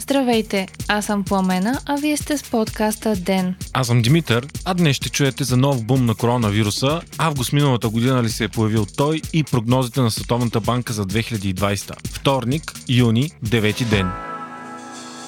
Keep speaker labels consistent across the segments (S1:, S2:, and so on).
S1: Здравейте, аз съм Пламена, а вие сте с подкаста ДЕН.
S2: Аз съм Димитър, а днес ще чуете за нов бум на коронавируса, август миналата година ли се е появил той и прогнозите на Световната банка за 2020. Вторник, юни, 9 ден.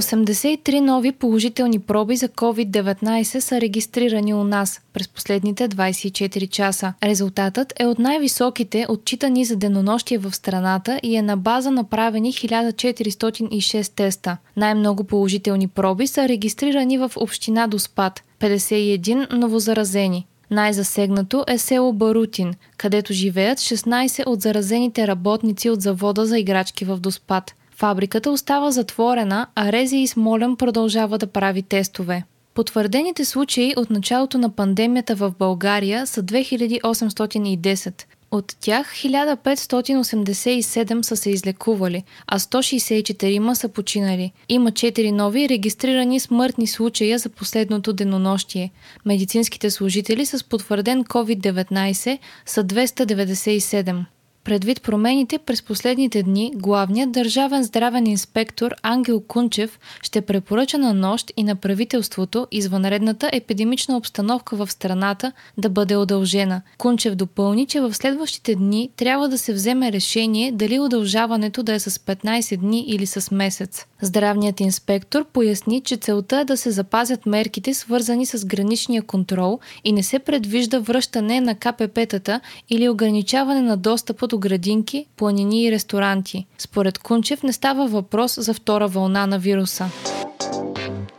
S1: 83 нови положителни проби за COVID-19 са регистрирани у нас през последните 24 часа. Резултатът е от най-високите, отчитани за денонощие в страната и е на база направени 1406 теста. Най-много положителни проби са регистрирани в община Доспад – 51 новозаразени. Най-засегнато е село Барутин, където живеят 16 от заразените работници от завода за играчки в Доспад. Фабриката остава затворена, а Рези и Смолен продължава да прави тестове. Потвърдените случаи от началото на пандемията в България са 2810. От тях 1587 са се излекували, а 164 са починали. Има 4 нови регистрирани смъртни случая за последното денонощие. Медицинските служители с потвърден COVID-19 са 297. Предвид промените през последните дни, главният държавен здравен инспектор Ангел Кунчев ще препоръча на нощ и на правителството извънредната епидемична обстановка в страната да бъде удължена. Кунчев допълни, че в следващите дни трябва да се вземе решение дали удължаването да е с 15 дни или с месец. Здравният инспектор поясни, че целта е да се запазят мерките, свързани с граничния контрол и не се предвижда връщане на КПП-тата или ограничаване на достъпа до градинки, планини и ресторанти. Според Кунчев не става въпрос за втора вълна на вируса.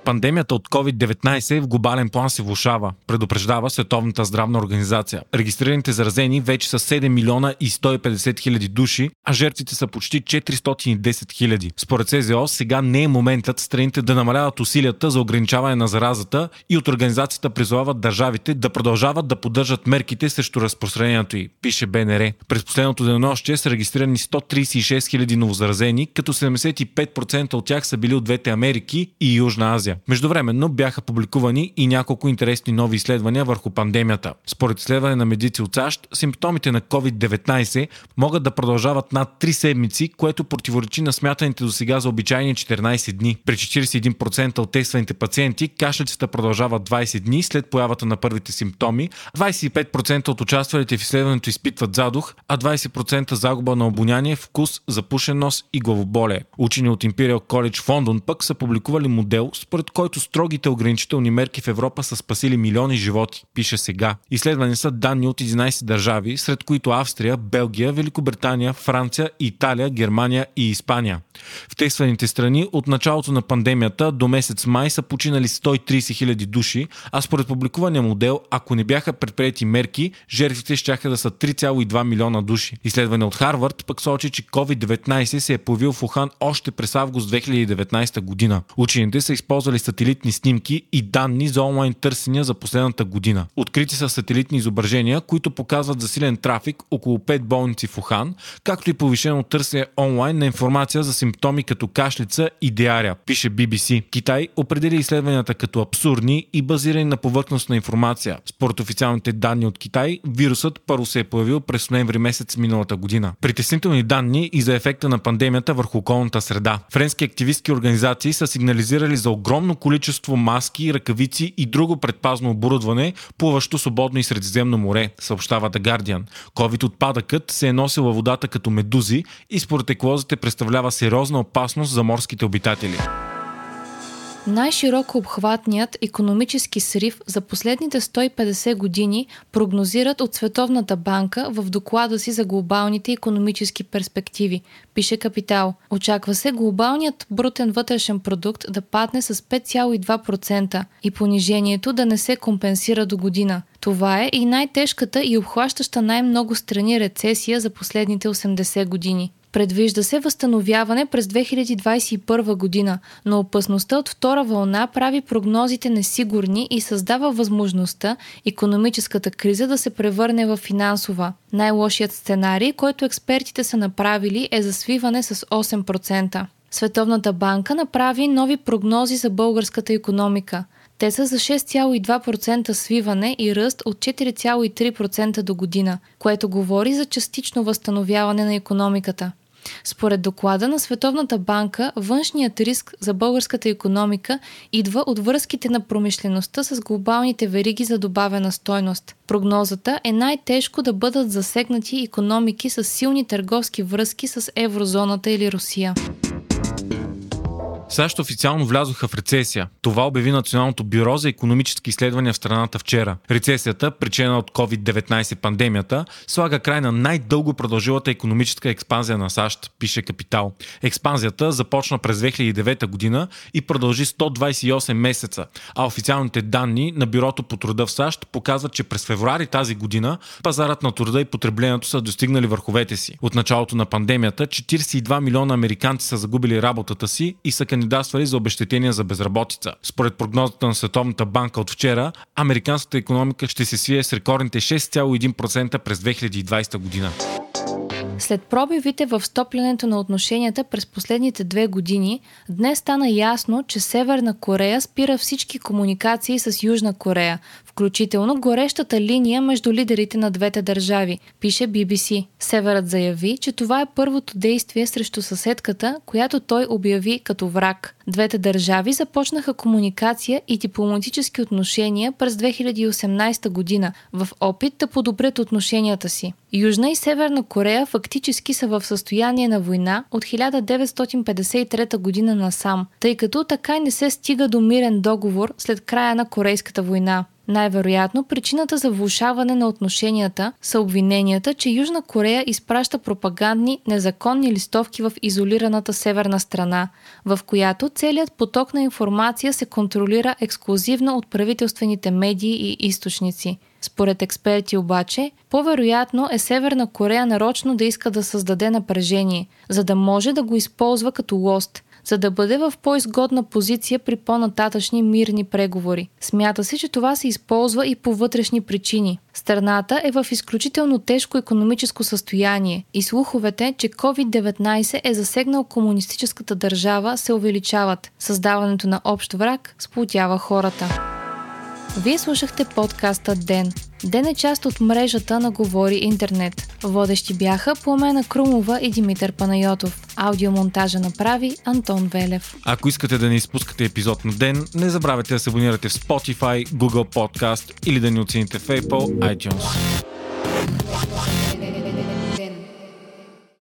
S2: Пандемията от COVID-19 в глобален план се влушава, предупреждава Световната здравна организация. Регистрираните заразени вече са 7 милиона и 150 хиляди души, а жертвите са почти 410 хиляди. Според СЗО сега не е моментът страните да намаляват усилията за ограничаване на заразата и от организацията призовават държавите да продължават да поддържат мерките срещу разпространението й, пише БНР. През последното денонощие са регистрирани 136 хиляди новозаразени, като 75% от тях са били от двете Америки и Южна Азия. Междувременно бяха публикувани и няколко интересни нови изследвания върху пандемията. Според изследване на медици от САЩ, симптомите на COVID-19 могат да продължават над 3 седмици, което противоречи на смятаните до сега за обичайни 14 дни. При 41% от тестваните пациенти кашлицата продължава 20 дни след появата на първите симптоми, 25% от участвалите в изследването изпитват задух, а 20% загуба на обоняние, вкус, запушен нос и главоболие. Учени от Imperial College в Лондон пък са публикували модел, според който строгите ограничителни мерки в Европа са спасили милиони животи, пише сега. Изследвани са данни от 11 държави, сред които Австрия, Белгия, Великобритания, Франция, Италия, Германия и Испания. В тестваните страни от началото на пандемията до месец май са починали 130 хиляди души, а според публикувания модел, ако не бяха предприяти мерки, жертвите ще да са 3,2 милиона души. Изследване от Харвард пък сочи, че COVID-19 се е появил в Ухан още през август 2019 година. Учените са използвали сателитни снимки и данни за онлайн търсения за последната година. Открити са сателитни изображения, които показват засилен трафик около 5 болници в Ухан, както и повишено търсене онлайн на информация за симптоми като кашлица и диария, пише BBC. Китай определи изследванията като абсурдни и базирани на повърхностна информация. Според официалните данни от Китай, вирусът първо се е появил през ноември месец миналата година. Притеснителни данни и за ефекта на пандемията върху околната среда. Френски активистски организации са сигнализирали за огромно количество маски, ръкавици и друго предпазно оборудване, плуващо свободно и Средиземно море, съобщава The Guardian. COVID отпадъкът се е носил във водата като медузи и според еклозите представлява сериозна опасност за морските обитатели.
S1: Най-широко обхватният економически срив за последните 150 години прогнозират от Световната банка в доклада си за глобалните економически перспективи, пише Капитал. Очаква се глобалният брутен вътрешен продукт да падне с 5,2% и понижението да не се компенсира до година. Това е и най-тежката и обхващаща най-много страни рецесия за последните 80 години. Предвижда се възстановяване през 2021 година, но опасността от втора вълна прави прогнозите несигурни и създава възможността економическата криза да се превърне в финансова. Най-лошият сценарий, който експертите са направили е за свиване с 8%. Световната банка направи нови прогнози за българската економика. Те са за 6,2% свиване и ръст от 4,3% до година, което говори за частично възстановяване на економиката. Според доклада на Световната банка, външният риск за българската економика идва от връзките на промишлеността с глобалните вериги за добавена стойност. Прогнозата е най-тежко да бъдат засегнати економики с силни търговски връзки с еврозоната или Русия.
S2: САЩ официално влязоха в рецесия. Това обяви Националното бюро за економически изследвания в страната вчера. Рецесията, причина от COVID-19 пандемията, слага край на най-дълго продължилата економическа експанзия на САЩ, пише Капитал. Експанзията започна през 2009 година и продължи 128 месеца, а официалните данни на Бюрото по труда в САЩ показват, че през февруари тази година пазарът на труда и потреблението са достигнали върховете си. От началото на пандемията 42 милиона американци са загубили работата си и са кандидатствали за обещетения за безработица. Според прогнозата на Световната банка от вчера, американската економика ще се свие с рекордните 6,1% през 2020 година.
S1: След пробивите в стоплянето на отношенията през последните две години, днес стана ясно, че Северна Корея спира всички комуникации с Южна Корея, включително горещата линия между лидерите на двете държави, пише BBC. Северът заяви, че това е първото действие срещу съседката, която той обяви като враг. Двете държави започнаха комуникация и дипломатически отношения през 2018 година в опит да подобрят отношенията си. Южна и Северна Корея фактически са в състояние на война от 1953 година насам, тъй като така и не се стига до мирен договор след края на Корейската война. Най-вероятно причината за влушаване на отношенията са обвиненията, че Южна Корея изпраща пропагандни, незаконни листовки в изолираната северна страна, в която целият поток на информация се контролира ексклюзивно от правителствените медии и източници. Според експерти обаче, по-вероятно е Северна Корея нарочно да иска да създаде напрежение, за да може да го използва като лост – за да бъде в по-изгодна позиция при по-нататъчни мирни преговори. Смята се, че това се използва и по вътрешни причини. Страната е в изключително тежко економическо състояние и слуховете, че COVID-19 е засегнал комунистическата държава, се увеличават. Създаването на общ враг сплотява хората. Вие слушахте подкаста Ден. Ден е част от мрежата на Говори Интернет. Водещи бяха Пламена Крумова и Димитър Панайотов. Аудиомонтажа направи Антон Велев.
S2: Ако искате да не изпускате епизод на ден, не забравяйте да се абонирате в Spotify, Google Podcast или да ни оцените в Apple iTunes.